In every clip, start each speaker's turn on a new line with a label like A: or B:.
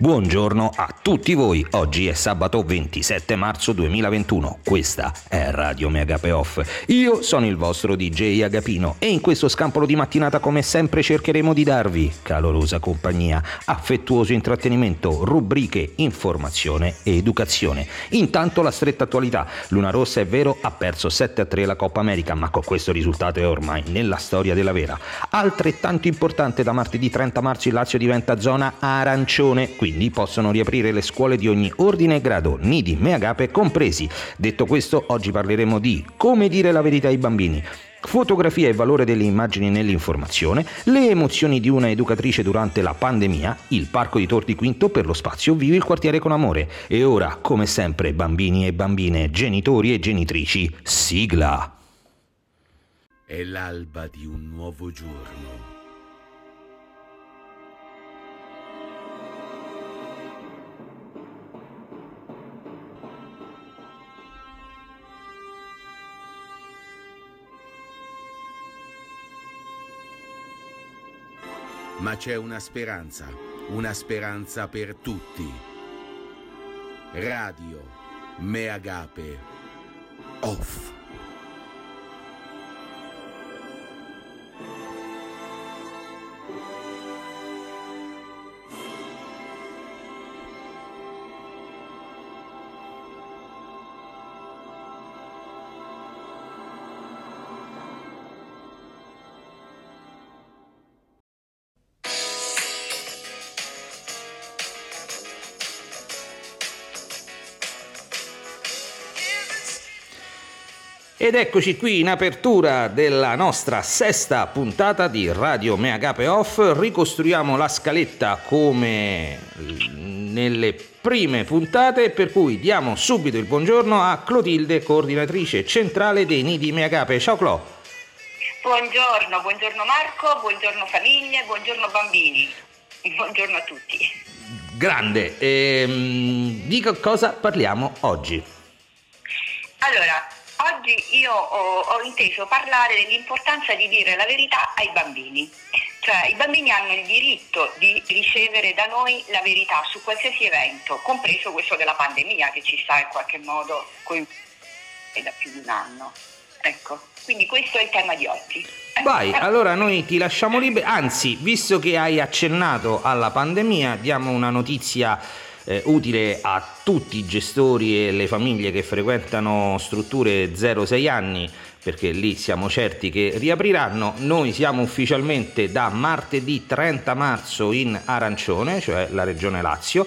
A: Buongiorno a tutti voi, oggi è sabato 27 marzo 2021, questa è Radio Megape Off. Io sono il vostro DJ Agapino e in questo scampolo di mattinata come sempre cercheremo di darvi calorosa compagnia, affettuoso intrattenimento, rubriche, informazione e educazione. Intanto la stretta attualità, Luna Rossa è vero ha perso 7-3 la Coppa America ma con questo risultato è ormai nella storia della vera. Altrettanto importante da martedì 30 marzo il Lazio diventa zona arancione, quindi possono riaprire le scuole di ogni ordine e grado, nidi, meagape compresi. Detto questo, oggi parleremo di come dire la verità ai bambini. Fotografia e valore delle immagini nell'informazione, le emozioni di una educatrice durante la pandemia, il parco di Torti Quinto per lo spazio Vivi il quartiere con amore. E ora, come sempre, bambini e bambine, genitori e genitrici, sigla!
B: È l'alba di un nuovo giorno ma c'è una speranza, una speranza per tutti. Radio Meagape Off.
A: Ed eccoci qui in apertura della nostra sesta puntata di Radio Meagape Off. Ricostruiamo la scaletta come nelle prime puntate, per cui diamo subito il buongiorno a Clotilde, coordinatrice centrale dei Nidi Meagape. Ciao Clo.
C: Buongiorno, buongiorno Marco, buongiorno famiglie, buongiorno bambini. Buongiorno a tutti.
A: Grande. Ehm, di cosa parliamo oggi?
C: Allora, Oggi io ho, ho, inteso parlare dell'importanza di dire la verità ai bambini. Cioè i bambini hanno il diritto di ricevere da noi la verità su qualsiasi evento, compreso questo della pandemia che ci sta in qualche modo coinvolgendo da più di un anno. Ecco, quindi questo è il tema di oggi.
A: Vai, allora noi ti lasciamo libero, anzi, visto che hai accennato alla pandemia, diamo una notizia eh, utile a tutti i gestori e le famiglie che frequentano strutture 0-6 anni perché lì siamo certi che riapriranno. Noi siamo ufficialmente da martedì 30 marzo in arancione, cioè la regione Lazio,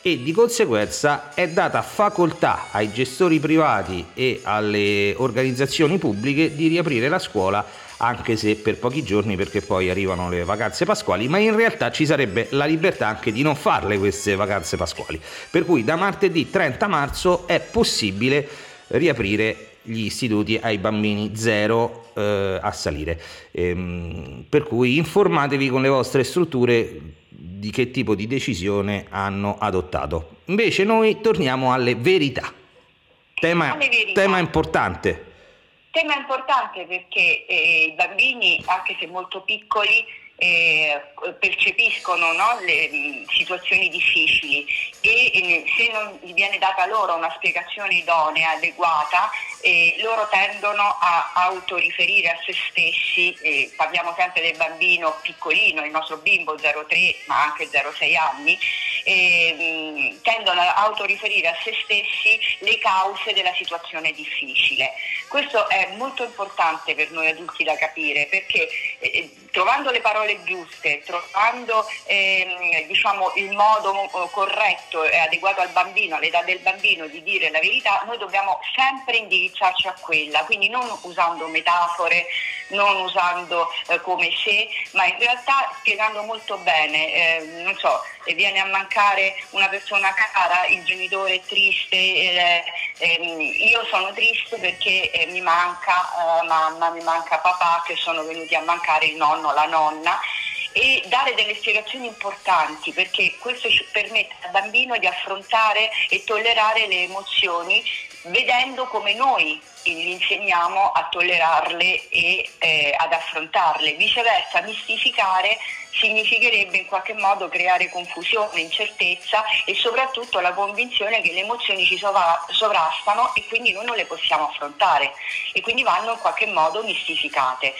A: e di conseguenza è data facoltà ai gestori privati e alle organizzazioni pubbliche di riaprire la scuola anche se per pochi giorni perché poi arrivano le vacanze pasquali, ma in realtà ci sarebbe la libertà anche di non farle queste vacanze pasquali. Per cui da martedì 30 marzo è possibile riaprire gli istituti ai bambini zero eh, a salire. Ehm, per cui informatevi con le vostre strutture di che tipo di decisione hanno adottato. Invece noi torniamo alle verità. Tema, verità. tema importante.
C: Tema importante perché eh, i bambini, anche se molto piccoli, eh, percepiscono no, le mh, situazioni difficili e eh, se non gli viene data loro una spiegazione idonea, adeguata, eh, loro tendono a autoriferire a se stessi, eh, parliamo sempre del bambino piccolino, il nostro bimbo 0,3 ma anche 0,6 anni, mh, tendono a autoriferire a se stessi le cause della situazione difficile. Questo è molto importante per noi adulti da capire perché eh, trovando le parole giuste, trovando ehm, diciamo, il modo eh, corretto e adeguato al bambino, all'età del bambino di dire la verità, noi dobbiamo sempre indirizzarci a quella, quindi non usando metafore, non usando eh, come se, ma in realtà spiegando molto bene, eh, non so, viene a mancare una persona cara, il genitore è triste, eh, ehm, io sono triste perché eh, mi manca mamma, mi manca papà che sono venuti a mancare il nonno, la nonna e dare delle spiegazioni importanti perché questo ci permette al bambino di affrontare e tollerare le emozioni vedendo come noi gli insegniamo a tollerarle e eh, ad affrontarle. Viceversa, mistificare significherebbe in qualche modo creare confusione, incertezza e soprattutto la convinzione che le emozioni ci sovra- sovrastano e quindi noi non le possiamo affrontare e quindi vanno in qualche modo mistificate.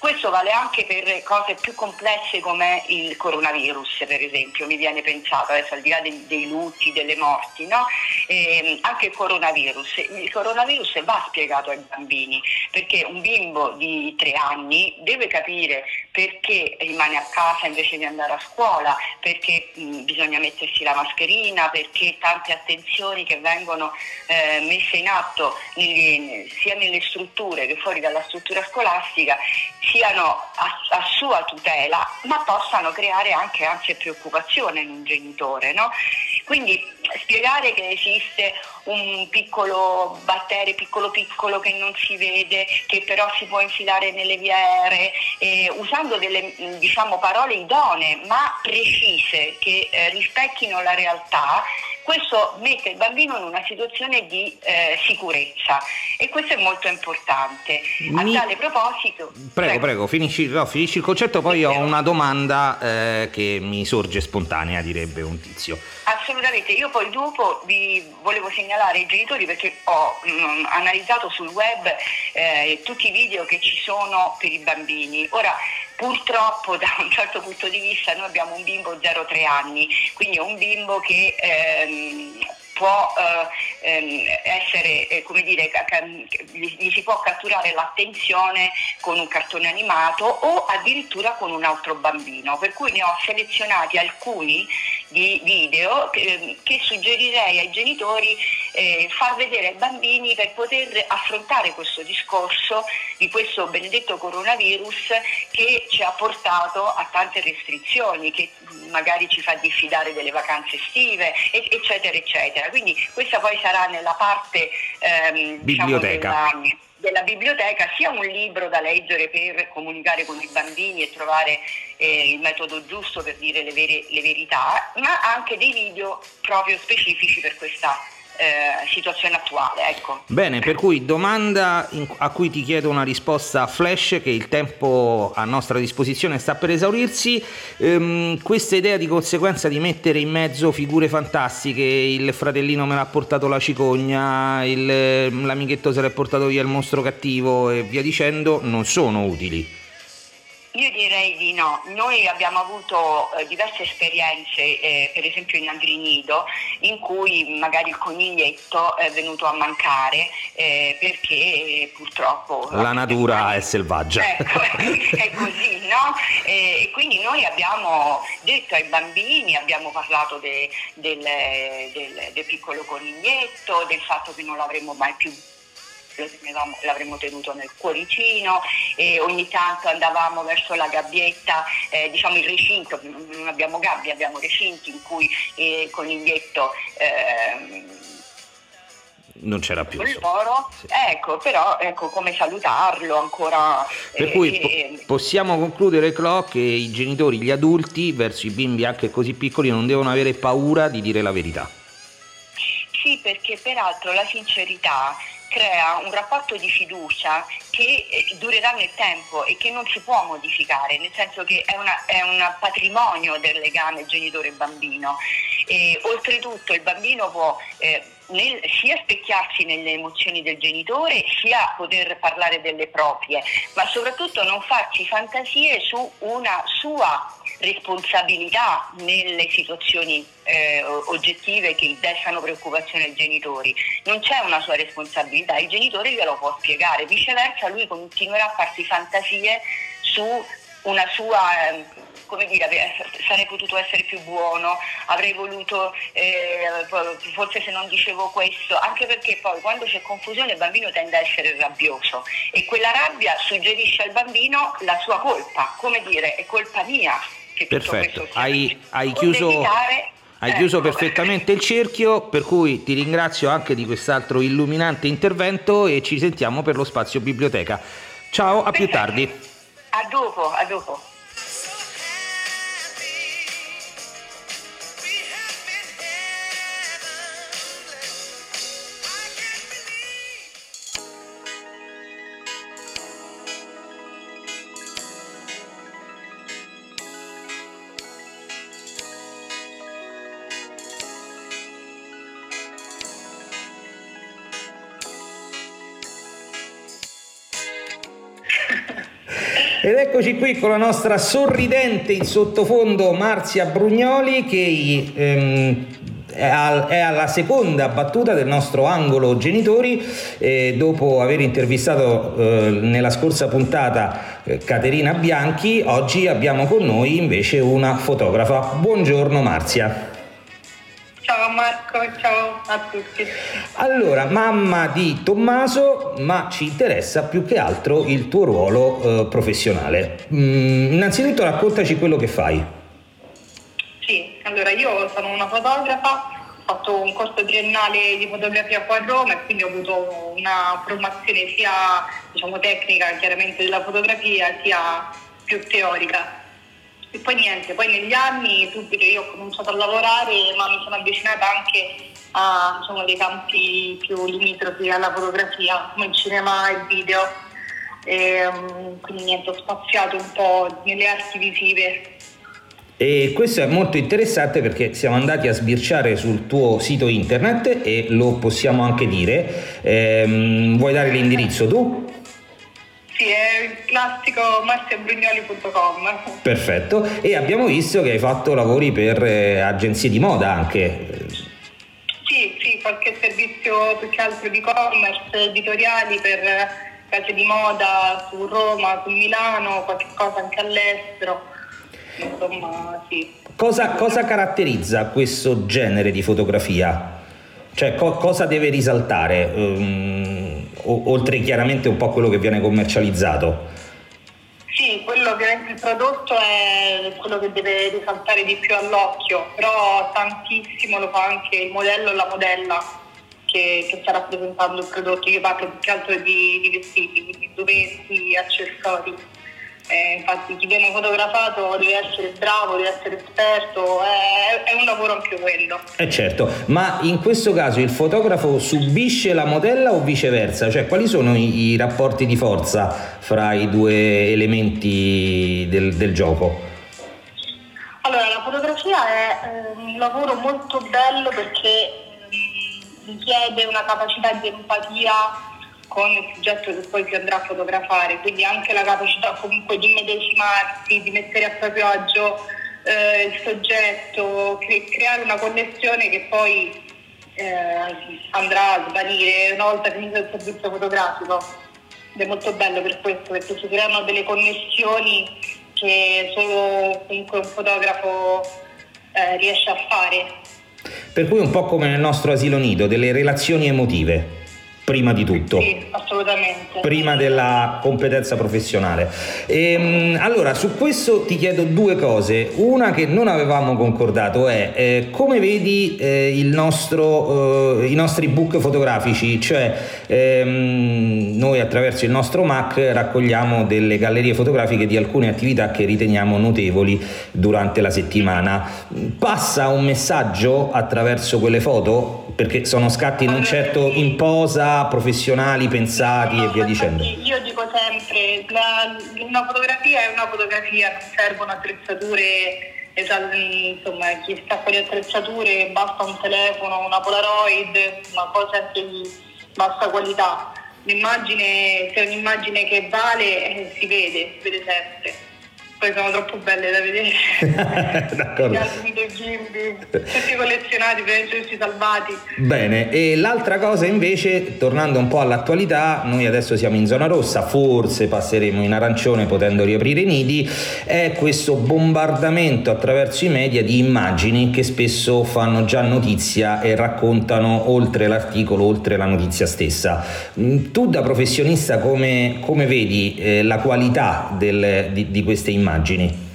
C: Questo vale anche per cose più complesse come il coronavirus, per esempio, mi viene pensato, adesso al di là dei, dei lutti, delle morti, no? eh, anche il coronavirus. Il coronavirus va spiegato ai bambini, perché un bimbo di tre anni deve capire perché rimane a casa invece di andare a scuola, perché mh, bisogna mettersi la mascherina, perché tante attenzioni che vengono eh, messe in atto negli, sia nelle strutture che fuori dalla struttura scolastica siano a, a, sua tutela, ma possano creare anche ansia e preoccupazione in un genitore. No? Quindi spiegare che esiste un piccolo batterio piccolo piccolo che non si vede, che però si può infilare nelle vie aeree, eh, usando delle diciamo, parole idonee ma precise che eh, rispecchino la realtà, questo mette il bambino in una situazione di eh, sicurezza e questo è molto importante. Mi... A tale proposito...
A: Prego, prego, prego finisci, no, finisci, il concetto, poi ho una domanda eh, che mi sorge spontanea, direbbe un tizio.
C: Assolutamente, io poi dopo vi volevo segnalare ai genitori perché ho mh, mm, analizzato sul web eh, tutti i video che ci sono per i bambini. Ora, purtroppo da un certo punto di vista noi abbiamo un bimbo 0-3 anni, quindi è un bimbo che ehm, può eh, ehm, essere, eh, come dire, gli si può catturare l'attenzione con un cartone animato o addirittura con un altro bambino, per cui ne ho selezionati alcuni di video che, che suggerirei ai genitori eh, far vedere ai bambini per poter affrontare questo discorso di questo benedetto coronavirus che ci ha portato a tante restrizioni, che magari ci fa diffidare delle vacanze estive, eccetera, eccetera. Quindi questa poi sarà nella parte
A: ehm, diciamo, biblioteca.
C: Della, della biblioteca sia un libro da leggere per comunicare con i bambini e trovare eh, il metodo giusto per dire le, vere, le verità, ma anche dei video proprio specifici per questa eh, situazione attuale. Ecco.
A: Bene, per cui domanda in, a cui ti chiedo una risposta flash, che il tempo a nostra disposizione sta per esaurirsi. Ehm, questa idea di conseguenza di mettere in mezzo figure fantastiche, il fratellino me l'ha portato la cicogna, il, l'amichetto se l'è portato via il mostro cattivo e via dicendo, non sono utili.
C: Direi di no, noi abbiamo avuto eh, diverse esperienze, eh, per esempio in Agrinido, in cui magari il coniglietto è venuto a mancare eh, perché purtroppo...
A: La natura è selvaggia.
C: Ecco, è così, no? E quindi noi abbiamo detto ai bambini, abbiamo parlato de, del, del, del piccolo coniglietto, del fatto che non l'avremmo mai più l'avremmo tenuto nel cuoricino e ogni tanto andavamo verso la gabbietta, eh, diciamo il recinto, non abbiamo gabbie, abbiamo recinti in cui eh, il coniglietto eh,
A: non c'era più.
C: Sì. Ecco, però ecco come salutarlo ancora.
A: Per eh, cui eh, possiamo concludere, Clo, che i genitori, gli adulti, verso i bimbi anche così piccoli, non devono avere paura di dire la verità.
C: Sì, perché peraltro la sincerità crea un rapporto di fiducia che eh, durerà nel tempo e che non si può modificare, nel senso che è, un patrimonio del legame genitore-bambino. E, oltretutto il bambino può eh, nel, sia specchiarsi nelle emozioni del genitore, sia poter parlare delle proprie, ma soprattutto non farci fantasie su una sua responsabilità nelle situazioni eh, oggettive che destano preoccupazione ai genitori. Non c'è una sua responsabilità, il genitore glielo può spiegare, viceversa lui continuerà a farsi fantasie su una sua... Eh, come dire, sarei potuto essere più buono, avrei voluto, eh, forse se non dicevo questo, anche perché poi quando c'è confusione il bambino tende a essere rabbioso e quella rabbia suggerisce al bambino la sua colpa, come dire, è colpa mia che
A: Perfetto, hai, hai chiuso... Hai chiuso ecco. perfettamente il cerchio, per cui ti ringrazio anche di quest'altro illuminante intervento e ci sentiamo per lo spazio biblioteca. Ciao, a più tardi.
C: A dopo, a dopo.
A: Eccoci qui con la nostra sorridente in sottofondo Marzia Brugnoli che ehm, è alla seconda battuta del nostro angolo genitori eh, dopo aver intervistato eh, nella scorsa puntata eh, Caterina Bianchi oggi abbiamo con noi invece una fotografa. Buongiorno Marzia
D: Ciao Marco, ciao a tutti.
A: Allora, mamma di Tommaso, ma ci interessa più che altro il tuo ruolo eh, professionale. Mm, innanzitutto raccontaci quello che fai.
D: Sì, allora io sono una fotografa, ho fatto un corso triennale di fotografia qua a Roma e quindi ho avuto una formazione sia diciamo, tecnica chiaramente della fotografia sia più teorica e poi niente, poi negli anni subito io ho cominciato a lavorare ma mi sono avvicinata anche a diciamo, dei campi più limitrofi alla fotografia come il cinema e il video. E, um, quindi niente, ho spaziato un po' nelle arti visive.
A: E questo è molto interessante perché siamo andati a sbirciare sul tuo sito internet e lo possiamo anche dire. Ehm, vuoi dare l'indirizzo tu?
D: Sì, è il classico marciabrugnoli.com.
A: Perfetto, e abbiamo visto che hai fatto lavori per eh, agenzie di moda anche.
D: Sì, sì, qualche servizio più che altro di e-commerce, editoriali per case di moda su Roma, su Milano, qualche cosa anche all'estero. Insomma, sì.
A: Cosa, cosa caratterizza questo genere di fotografia? Cioè, co- cosa deve risaltare? Um, oltre chiaramente un po' quello che viene commercializzato?
D: Sì, quello ovviamente il prodotto è quello che deve risaltare di più all'occhio, però tantissimo lo fa anche il modello e la modella che, che sta rappresentando il prodotto. Io parlo più che altro di, di vestiti, quindi doventi, accessori. Eh, infatti chi viene fotografato deve essere bravo, deve essere esperto, è, è, un lavoro anche quello.
A: Eh certo, ma in questo caso il fotografo subisce la modella o viceversa? Cioè quali sono i, i rapporti di forza fra i due elementi del, del gioco?
D: Allora, la fotografia è eh, un lavoro molto bello perché mm, richiede una capacità di empatia con il soggetto che poi si andrà a fotografare, quindi anche la capacità comunque di medesimarsi, di mettere a proprio agio eh, il soggetto, cre- creare una connessione che poi eh, andrà a svanire una volta finito il servizio fotografico. Ed è molto bello per questo, perché si creano delle connessioni che solo comunque un fotografo eh, riesce a fare.
A: Per cui un po' come nel nostro asilo nido, delle relazioni emotive prima di tutto.
D: Sì, assolutamente.
A: Prima della competenza professionale. E, ehm, allora, su questo ti chiedo due cose. Una che non avevamo concordato è eh, come vedi eh, nostro, eh, i nostri book fotografici, cioè ehm, noi attraverso il nostro Mac raccogliamo delle gallerie fotografiche di alcune attività che riteniamo notevoli durante la settimana. Passa un messaggio attraverso quelle foto? perché sono scatti non certo in posa, professionali, pensati no, e via dicendo.
D: Io dico sempre, la, una fotografia è una fotografia, non servono attrezzature, insomma, chi sta con le attrezzature basta un telefono, una Polaroid, una cosa di bassa qualità. L'immagine, se è un'immagine che vale, eh, si vede, si vede sempre poi sono troppo belle da vedere. D'accordo. Gli bimbi, tutti collezionati per esserci salvati.
A: Bene, e l'altra cosa invece, tornando un po' all'attualità, noi adesso siamo in zona rossa, forse passeremo in arancione potendo riaprire i nidi, è questo bombardamento attraverso i media di immagini che spesso fanno già notizia e raccontano oltre l'articolo, oltre la notizia stessa. Mm, tu da professionista come, come vedi eh, la qualità del, di, di queste immagini? Immagini?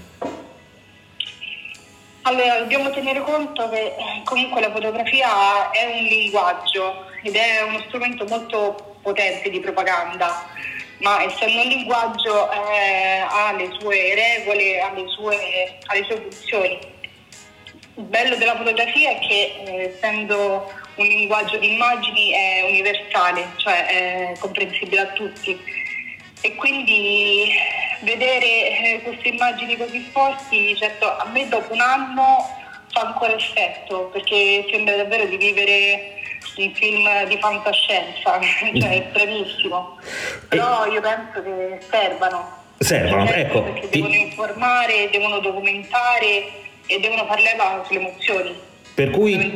D: Allora, dobbiamo tenere conto che eh, comunque la fotografia è un linguaggio ed è uno strumento molto potente di propaganda, ma essendo un linguaggio eh, ha le sue regole, ha le sue, ha le sue funzioni. Il bello della fotografia è che eh, essendo un linguaggio di immagini è universale, cioè è comprensibile a tutti e quindi vedere eh, queste immagini così forti, certo a me dopo un anno fa ancora effetto perché sembra davvero di vivere un film di fantascienza, cioè è bravissimo, però io penso che servano
A: servono,
D: certo,
A: ecco.
D: Perché devono informare, devono documentare e devono far leva sulle emozioni.
A: Per cui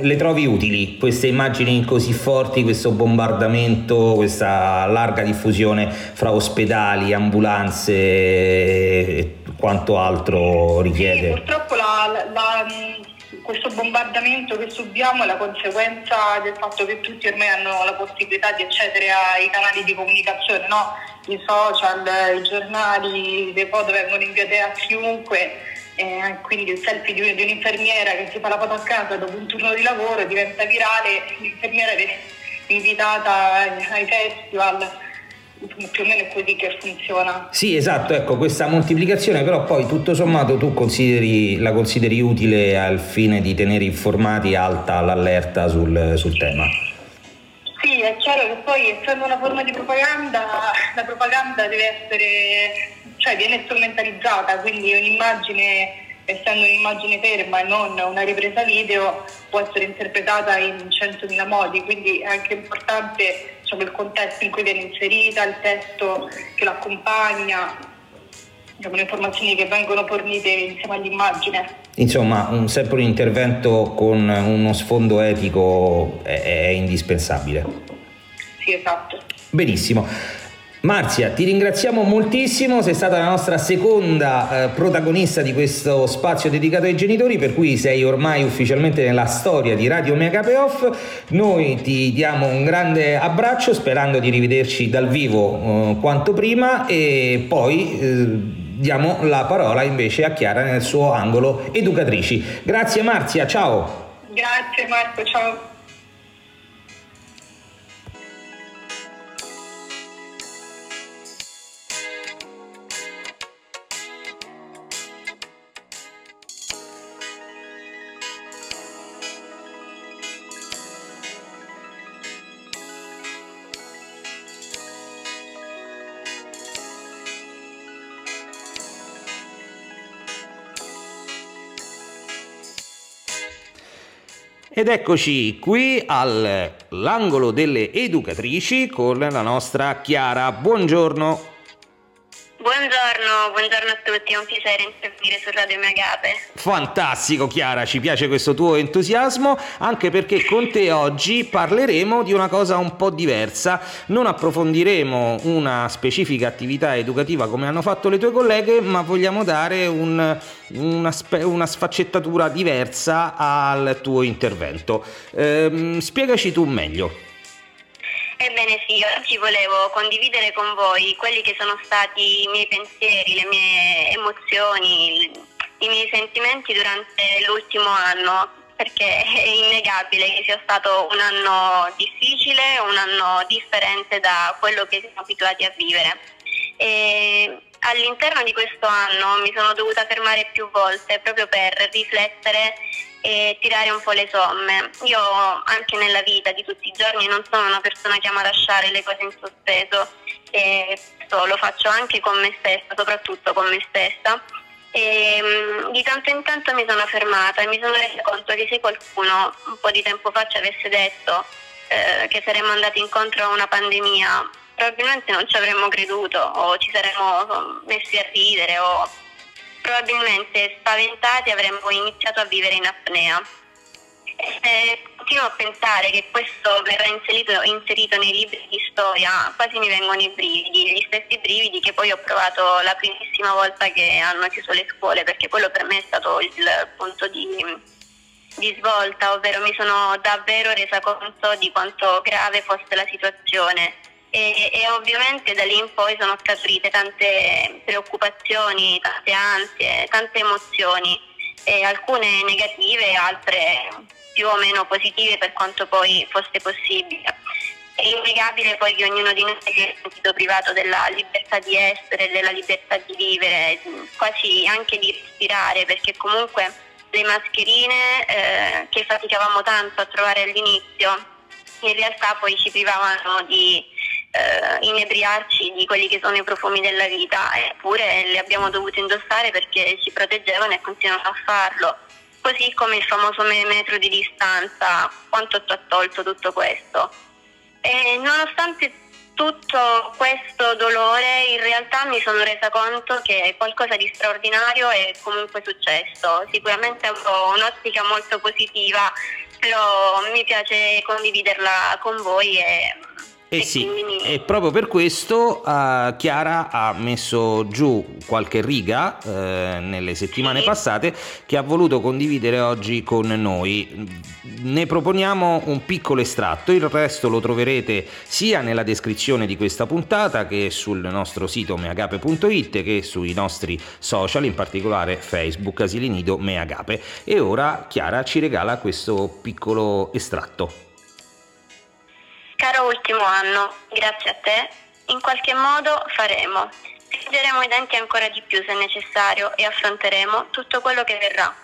A: le trovi utili queste immagini così forti, questo bombardamento, questa larga diffusione fra ospedali, ambulanze e quanto altro
D: Sì,
A: richiede?
D: purtroppo la- la- mh, questo bombardamento che subiamo è la conseguenza del fatto che tutti ormai hanno la possibilità di accedere ai canali di comunicazione, no? i social, i giornali, le foto vengono inviate a chiunque, eh, quindi il selfie di, di un'infermiera che si fa la foto a casa dopo un turno di lavoro diventa virale, l'infermiera viene invitata ai, festival, più o meno è così che funziona.
A: Sì, esatto, ecco, questa moltiplicazione però poi tutto sommato tu consideri, la consideri utile al fine di tenere informati alta l'allerta sul, sul tema.
D: Sì, è chiaro che poi essendo una forma di propaganda, la propaganda deve essere, cioè viene strumentalizzata, quindi un'immagine, essendo un'immagine ferma e non una ripresa video, può essere interpretata in centomila modi, quindi è anche importante diciamo, il contesto in cui viene inserita, il testo che l'accompagna, diciamo, le informazioni che vengono fornite insieme all'immagine.
A: Insomma, un, sempre un intervento con uno sfondo etico è, è indispensabile.
D: Sì, esatto.
A: Benissimo. Marzia, ti ringraziamo moltissimo, sei stata la nostra seconda eh, protagonista di questo spazio dedicato ai genitori, per cui sei ormai ufficialmente nella storia di Radio Mega Payoff. Noi ti diamo un grande abbraccio sperando di rivederci dal vivo eh, quanto prima e poi eh, diamo la parola invece a Chiara nel suo angolo educatrici. Grazie Marzia, ciao!
D: Grazie Marco, ciao.
A: Ed eccoci qui all'angolo delle educatrici con la nostra Chiara. Buongiorno.
E: Buongiorno, buongiorno a tutti, è un piacere intervenire su Radio Megape.
A: Fantastico Chiara, ci piace questo tuo entusiasmo, anche perché con te oggi parleremo di una cosa un po' diversa. Non approfondiremo una specifica attività educativa come hanno fatto le tue colleghe, ma vogliamo dare un- una, una sfaccettatura diversa al tuo intervento. Ehm, spiegaci tu meglio.
E: Ebbene sì, oggi volevo condividere con voi quelli che sono stati i miei pensieri, le mie emozioni, i miei sentimenti durante l'ultimo anno, perché è innegabile che sia stato un anno difficile, un anno differente da quello che siamo abituati a vivere. E all'interno di questo anno mi sono dovuta fermare più volte proprio per riflettere e tirare un po' le somme. Io anche nella vita di tutti i giorni non sono una persona che ama lasciare le cose in sospeso, e lo faccio anche con me stessa, soprattutto con me stessa. E, mm, di tanto in tanto mi sono fermata e mi sono resa conto che se qualcuno un po' di tempo fa ci avesse detto eh, che saremmo andati incontro a una pandemia, probabilmente non ci avremmo creduto o ci saremmo messi a ridere o probabilmente spaventati avremmo iniziato a vivere in apnea. E continuo a pensare che questo verrà inserito, inserito nei libri di storia, quasi mi vengono i brividi, gli stessi brividi che poi ho provato la primissima volta che hanno chiuso le scuole, perché quello per me è stato il punto di, di svolta, ovvero mi sono davvero resa conto di quanto grave fosse la situazione e, e ovviamente da lì in poi sono scaturite tante preoccupazioni, tante ansie, tante emozioni, alcune negative, altre più o meno positive per quanto poi fosse possibile. È innegabile poi che ognuno di noi si è sentito privato della libertà di essere, della libertà di vivere, quasi anche di respirare, perché comunque le mascherine eh, che faticavamo tanto a trovare all'inizio in realtà poi ci privavano di eh, inebriarci di quelli che sono i profumi della vita, eppure le abbiamo dovute indossare perché ci proteggevano e continuano a farlo. Così come il famoso me- metro di distanza, quanto ci ha tolto tutto questo. E nonostante tutto questo dolore in realtà mi sono resa conto che qualcosa di straordinario è comunque successo. Sicuramente avrò un'ottica molto positiva, però mi piace condividerla con voi e
A: eh sì, e proprio per questo uh, Chiara ha messo giù qualche riga uh, nelle settimane sì. passate che ha voluto condividere oggi con noi. Ne proponiamo un piccolo estratto, il resto lo troverete sia nella descrizione di questa puntata che sul nostro sito meagape.it che sui nostri social, in particolare Facebook Asili Nido Meagape. E ora Chiara ci regala questo piccolo estratto.
E: Caro ultimo anno, grazie a te, in qualche modo faremo. Stringeremo i denti ancora di più se necessario e affronteremo tutto quello che verrà.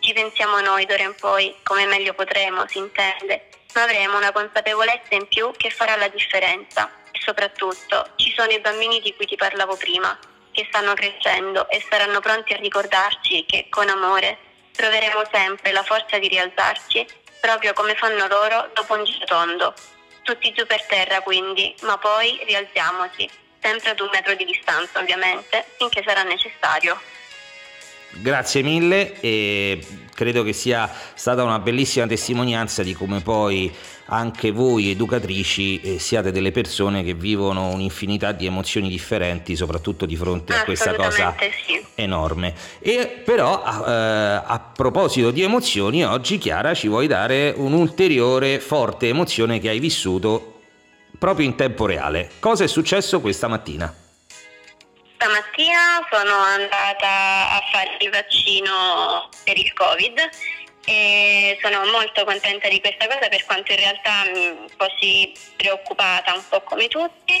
E: Ci pensiamo noi d'ora in poi, come meglio potremo, si intende, ma avremo una consapevolezza in più che farà la differenza. E soprattutto ci sono i bambini di cui ti parlavo prima, che stanno crescendo e saranno pronti a ricordarci che con amore troveremo sempre la forza di rialzarci, proprio come fanno loro dopo un giro tondo tutti giù per terra quindi, ma poi rialziamoci, sempre ad un metro di distanza ovviamente, finché sarà necessario.
A: Grazie mille e credo che sia stata una bellissima testimonianza di come poi anche voi educatrici eh, siate delle persone che vivono un'infinità di emozioni differenti, soprattutto di fronte a questa cosa sì. enorme. E però eh, a proposito di emozioni, oggi Chiara ci vuoi dare un'ulteriore forte emozione che hai vissuto proprio in tempo reale. Cosa è successo questa mattina?
E: Stamattina sono andata a fare il vaccino per il Covid e sono molto contenta di questa cosa per quanto in realtà mi fossi preoccupata un po' come tutti,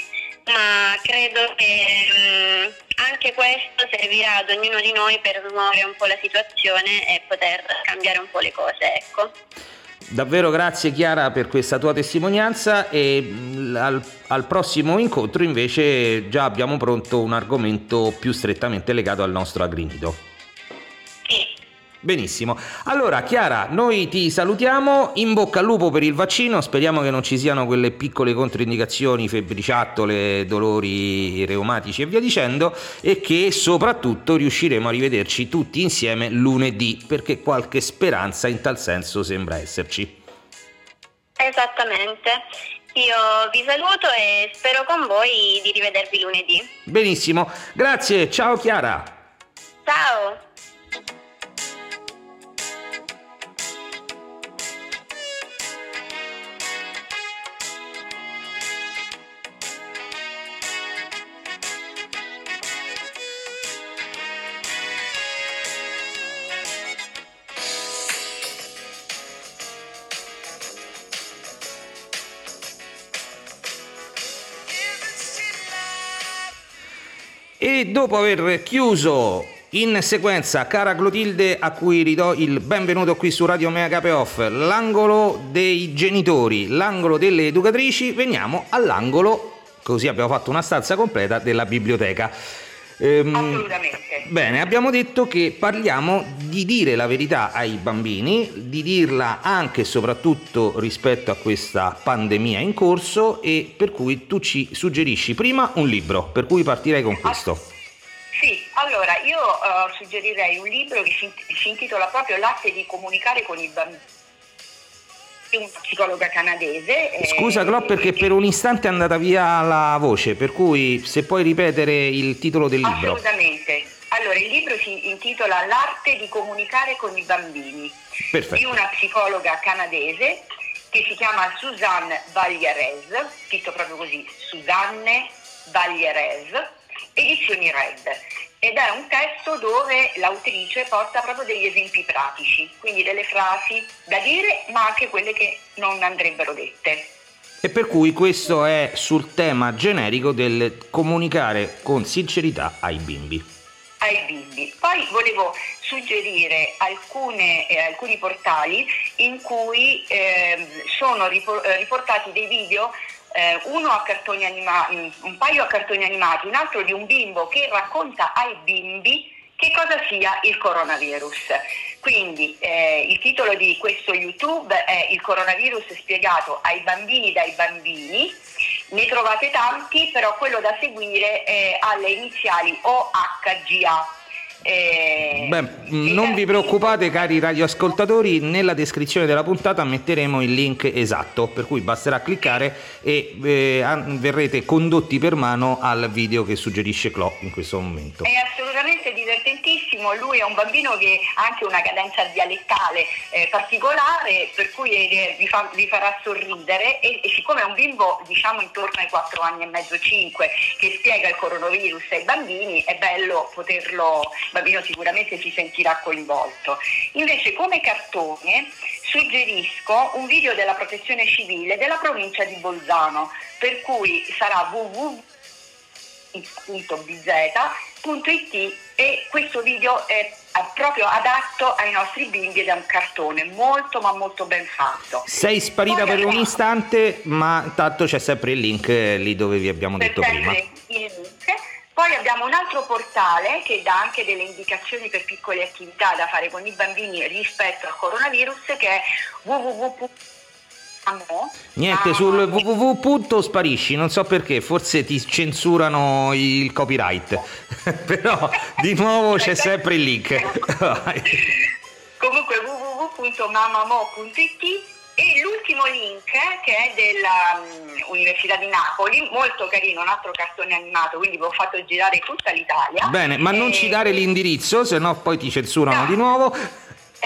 E: ma credo che mh, anche questo servirà ad ognuno di noi per smuovere un po' la situazione e poter cambiare un po' le cose, ecco.
A: Davvero grazie Chiara per questa tua testimonianza e mm, al, al, prossimo incontro invece già abbiamo pronto un argomento più strettamente legato al nostro agrinido. Benissimo. Allora, Chiara, noi ti salutiamo. In bocca al lupo per il vaccino. Speriamo che non ci siano quelle piccole controindicazioni, febbriciattole, dolori reumatici e via dicendo. E che soprattutto riusciremo a rivederci tutti insieme lunedì, perché qualche speranza in tal senso sembra esserci.
E: Esattamente. Io vi saluto e spero con voi di rivedervi lunedì.
A: Benissimo. Grazie. Ciao Chiara.
E: Ciao.
A: E dopo aver chiuso in sequenza, cara Clotilde, a cui ridò il benvenuto qui su Radio Mega Cape Off, l'angolo dei genitori, l'angolo delle educatrici, veniamo all'angolo, così abbiamo fatto una stanza completa, della biblioteca.
C: Ehm, Assolutamente.
A: Bene, abbiamo detto che parliamo di dire la verità ai bambini, di dirla anche e soprattutto rispetto a questa pandemia in corso e per cui tu ci suggerisci prima un libro, per cui partirei con questo.
C: Sì, allora io uh, suggerirei un libro che si, si intitola proprio L'arte di comunicare con i bambini una psicologa canadese.
A: Scusa Clop perché per un istante è andata via la voce, per cui se puoi ripetere il titolo del libro.
C: Assolutamente. Allora, il libro si intitola L'arte di comunicare con i bambini
A: Perfetto.
C: di una psicologa canadese che si chiama Suzanne Vaglierez, scritto proprio così, Suzanne Vaglierez, edizioni Red ed è un testo dove l'autrice porta proprio degli esempi pratici, quindi delle frasi da dire ma anche quelle che non andrebbero dette.
A: E per cui questo è sul tema generico del comunicare con sincerità ai bimbi.
C: Ai bimbi. Poi volevo suggerire alcune, eh, alcuni portali in cui eh, sono riportati dei video eh, uno a cartoni animati, un paio a cartoni animati, un altro di un bimbo che racconta ai bimbi che cosa sia il coronavirus. Quindi eh, il titolo di questo YouTube è Il coronavirus spiegato ai bambini dai bambini ne trovate tanti, però quello da seguire è alle iniziali OHGA.
A: Eh, Beh, non vi preoccupate cari radioascoltatori, nella descrizione della puntata metteremo il link esatto, per cui basterà cliccare e eh, verrete condotti per mano al video che suggerisce Clo in questo momento.
C: È assolutamente divertentissimo, lui è un bambino che ha anche una cadenza dialettale eh, particolare, per cui eh, vi, fa, vi, farà sorridere e, e, siccome è un bimbo diciamo intorno ai 4 anni e mezzo, 5, che spiega il coronavirus ai bambini, è bello poterlo bambino sicuramente si sentirà coinvolto. Invece come cartone suggerisco un video della protezione civile della provincia di Bolzano, per cui sarà www.bz.it e questo video è proprio adatto ai nostri bimbi ed è un cartone molto ma molto ben fatto.
A: Sei sparita Poi per un istante, ma intanto c'è sempre il link lì dove vi abbiamo detto prima. Il link
C: poi abbiamo un altro portale che dà anche delle indicazioni per piccole attività da fare con i bambini rispetto al coronavirus che è www.
A: Niente, sul www. sparisci, non so perché, forse ti censurano il copyright, però di nuovo c'è sempre il link.
C: Comunque www.mamamo.it e l'ultimo link che è dell'Università um, di Napoli, molto carino, un altro cartone animato, quindi vi ho fatto girare tutta l'Italia.
A: Bene, ma non ci dare l'indirizzo, se no poi ti censurano no. di nuovo.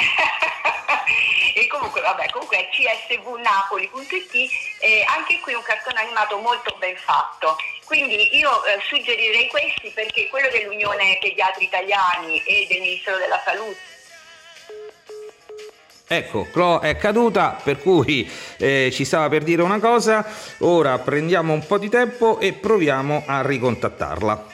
C: e comunque, vabbè, comunque è csvnapoli.it e anche qui un cartone animato molto ben fatto. Quindi io eh, suggerirei questi perché quello dell'Unione Pediatri Italiani e del Ministero della Salute
A: Ecco, Clo è caduta, per cui eh, ci stava per dire una cosa, ora prendiamo un po' di tempo e proviamo a ricontattarla.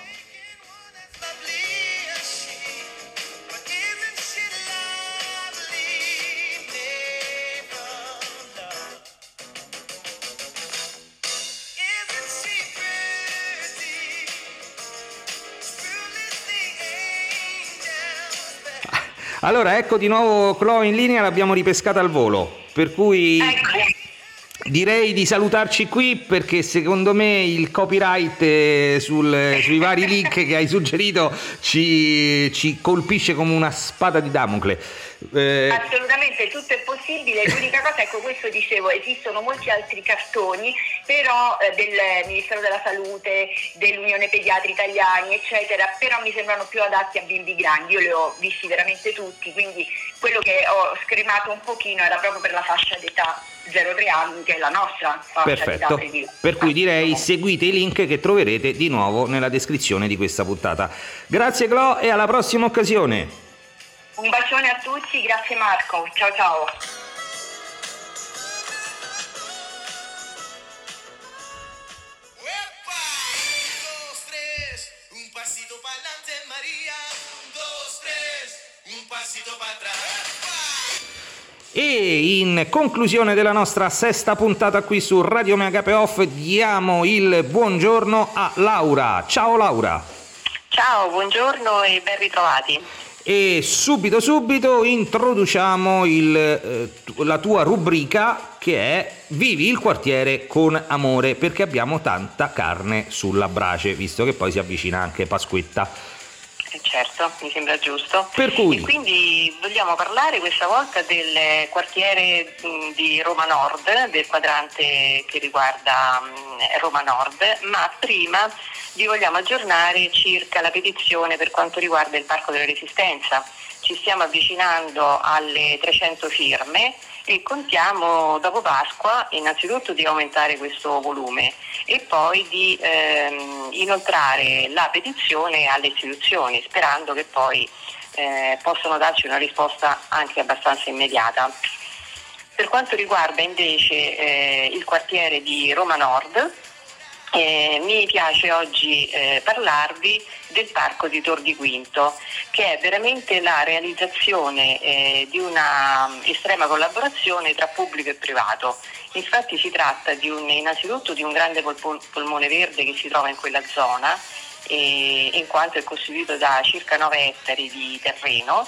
A: Allora, ecco di nuovo Chloe in linea, l'abbiamo ripescata al volo, per cui direi di salutarci qui perché secondo me il copyright eh, sul, sui vari link che hai suggerito ci, ci colpisce come una spada di Damocle.
C: Eh... Assolutamente, tutto è possibile. L'unica cosa, ecco, questo dicevo, esistono molti altri cartoni, però eh, del Ministero della Salute, dell'Unione Pediatri Italiani, eccetera, però mi sembrano più adatti a bimbi grandi. Io li ho visti veramente tutti, quindi quello che ho scremato un pochino era proprio per la fascia d'età 0-3 anni, che è la nostra fascia
A: Perfetto. d'età. Per cui direi seguite i link che troverete di nuovo nella descrizione di questa puntata. Grazie Glo e alla prossima occasione.
C: Un bacione a tutti, grazie Marco, ciao ciao.
A: E in conclusione della nostra sesta puntata qui su Radio Megape Off diamo il buongiorno a Laura. Ciao Laura.
F: Ciao, buongiorno e ben ritrovati
A: e subito subito introduciamo il, eh, la tua rubrica che è Vivi il quartiere con amore perché abbiamo tanta carne sulla brace visto che poi si avvicina anche Pasquetta.
F: Eh, certo, mi sembra giusto.
A: Per cui...
F: E quindi vogliamo parlare questa volta del quartiere di Roma Nord, del quadrante che riguarda Roma Nord, ma prima vi vogliamo aggiornare circa la petizione per quanto riguarda il Parco della Resistenza. Ci stiamo avvicinando alle 300 firme e contiamo dopo Pasqua innanzitutto di aumentare questo volume e poi di ehm, inoltrare la petizione alle istituzioni sperando che poi eh, possano darci una risposta anche abbastanza immediata. Per quanto riguarda invece eh, il quartiere di Roma Nord, eh, mi piace oggi eh, parlarvi del parco di Tor di Quinto, che è veramente la realizzazione eh, di una mm, estrema collaborazione tra pubblico e privato. Infatti si tratta di un, innanzitutto di un grande polmone verde che si trova in quella zona e, in quanto è costituito da circa 9 ettari di terreno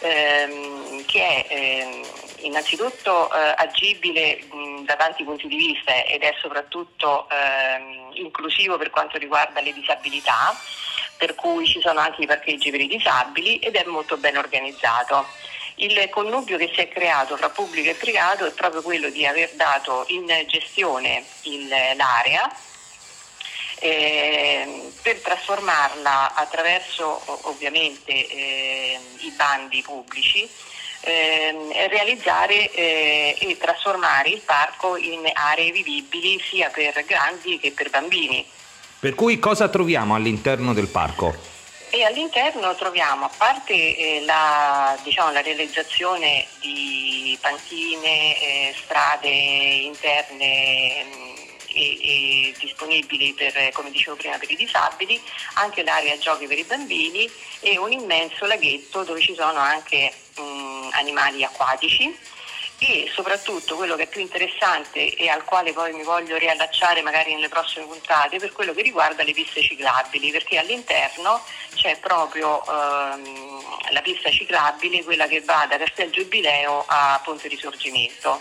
F: ehm, che è ehm, innanzitutto eh, agibile mh, da tanti punti di vista ed è soprattutto ehm, inclusivo per quanto riguarda le disabilità, per cui ci sono anche i parcheggi per i disabili ed è molto ben organizzato. Il connubio che si è creato tra pubblico e privato è proprio quello di aver dato in gestione il, l'area eh, per trasformarla attraverso ovviamente eh, i bandi pubblici eh, realizzare eh, e trasformare il parco in aree vivibili sia per grandi che per bambini.
A: Per cui cosa troviamo all'interno del parco?
F: E all'interno troviamo, a parte eh, la, diciamo, la, realizzazione di panchine, eh, strade interne mh, e, e, disponibili per, come dicevo prima, per i disabili, anche l'area giochi per i bambini e un immenso laghetto dove ci sono anche mh, animali acquatici. E soprattutto quello che è più interessante e al quale poi mi voglio riallacciare magari nelle prossime puntate per quello che riguarda le piste ciclabili perché all'interno c'è proprio ehm, la pista ciclabile quella che va da Castel Giubileo a Ponte Risorgimento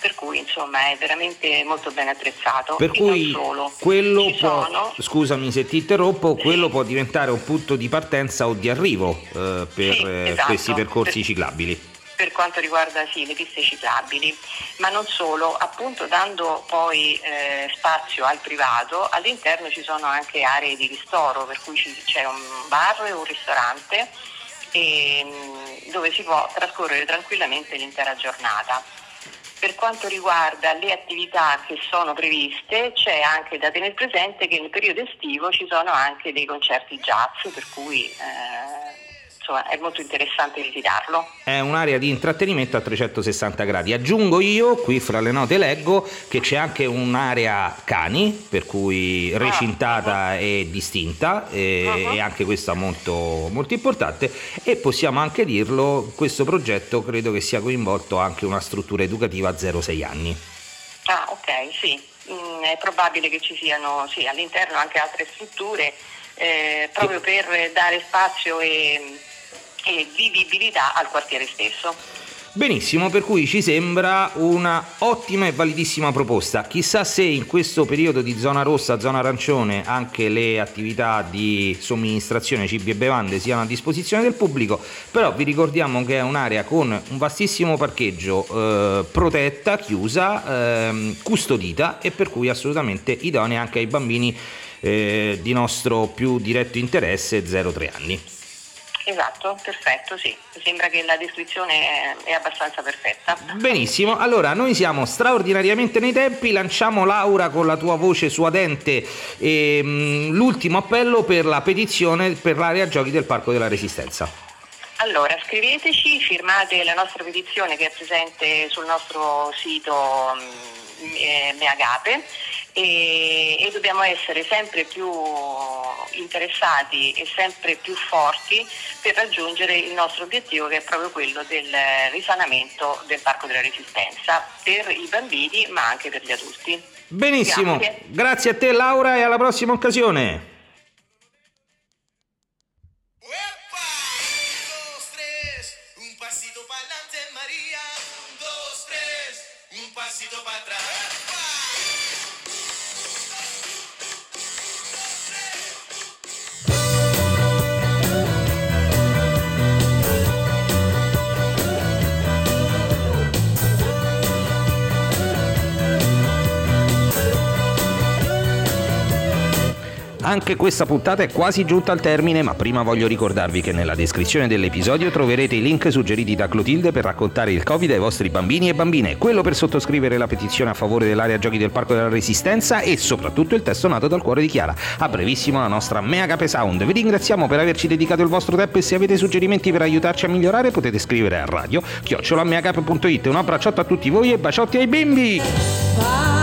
F: per cui insomma è veramente molto ben attrezzato.
A: Per cui
F: solo,
A: quello può,
F: sono...
A: scusami se ti interrompo, quello può diventare un punto di partenza o di arrivo eh, per
F: Sì,
A: eh,
F: esatto.
A: questi percorsi
F: Per-
A: ciclabili.
F: per quanto riguarda sì, le piste ciclabili, ma non solo, appunto dando poi eh, spazio al privato, all'interno ci sono anche aree di ristoro, per cui ci- c'è un bar e un ristorante e, mh, dove si può trascorrere tranquillamente l'intera giornata. Per quanto riguarda le attività che sono previste, c'è anche da tenere presente che nel periodo estivo ci sono anche dei concerti jazz, per cui eh, insomma, è molto interessante visitarlo.
A: È un'area di intrattenimento a 360 gradi. Aggiungo io, qui fra le note leggo, che c'è anche un'area cani, per cui recintata e distinta, e,
F: Ah.
A: e anche questa molto, molto importante. E possiamo anche dirlo, questo progetto credo che sia coinvolto anche una struttura educativa a 0-6 anni.
F: Ah, ok, sì. Mm, è probabile che ci siano sì, all'interno anche altre strutture eh, proprio per dare spazio e, e vivibilità al quartiere stesso.
A: Benissimo, per cui ci sembra una ottima e validissima proposta. Chissà se in questo periodo di zona rossa, zona arancione, anche le attività di somministrazione cibi e bevande siano a disposizione del pubblico, però vi ricordiamo che è un'area con un vastissimo parcheggio eh, protetta, chiusa, ehm, custodita e per cui assolutamente idonea anche ai bambini eh, di nostro più diretto interesse 0-3 anni.
F: Esatto, perfetto, sì. Mi sembra che la descrizione è, abbastanza perfetta.
A: Benissimo, allora noi siamo straordinariamente nei tempi, lanciamo Laura con la tua voce suadente e, mm, l'ultimo appello per la petizione per l'area giochi del Parco della Resistenza.
F: Allora, scriveteci, firmate la nostra petizione che è presente sul nostro sito mm, eh, Meagape e, e dobbiamo essere sempre più interessati e sempre più forti per raggiungere il nostro obiettivo che è proprio quello del risanamento del Parco della Resistenza per i bambini ma anche per gli adulti.
A: Benissimo,
F: Grazie.
A: grazie a te Laura e alla prossima occasione.
G: Pasito para adelante,
A: Anche questa puntata è quasi giunta al termine, ma prima voglio ricordarvi che nella descrizione dell'episodio troverete i link suggeriti da Clotilde per raccontare il Covid ai vostri bambini e bambine, quello per sottoscrivere la petizione a favore dell'area giochi del Parco della Resistenza e soprattutto il testo nato dal cuore di Chiara. A brevissimo la nostra Mega Cape Sound. Vi ringraziamo per averci dedicato il vostro tempo e se avete suggerimenti per aiutarci a migliorare potete scrivere a radio chiocciolameacape.it. Un abbracciotto a tutti voi e baciotti ai bimbi!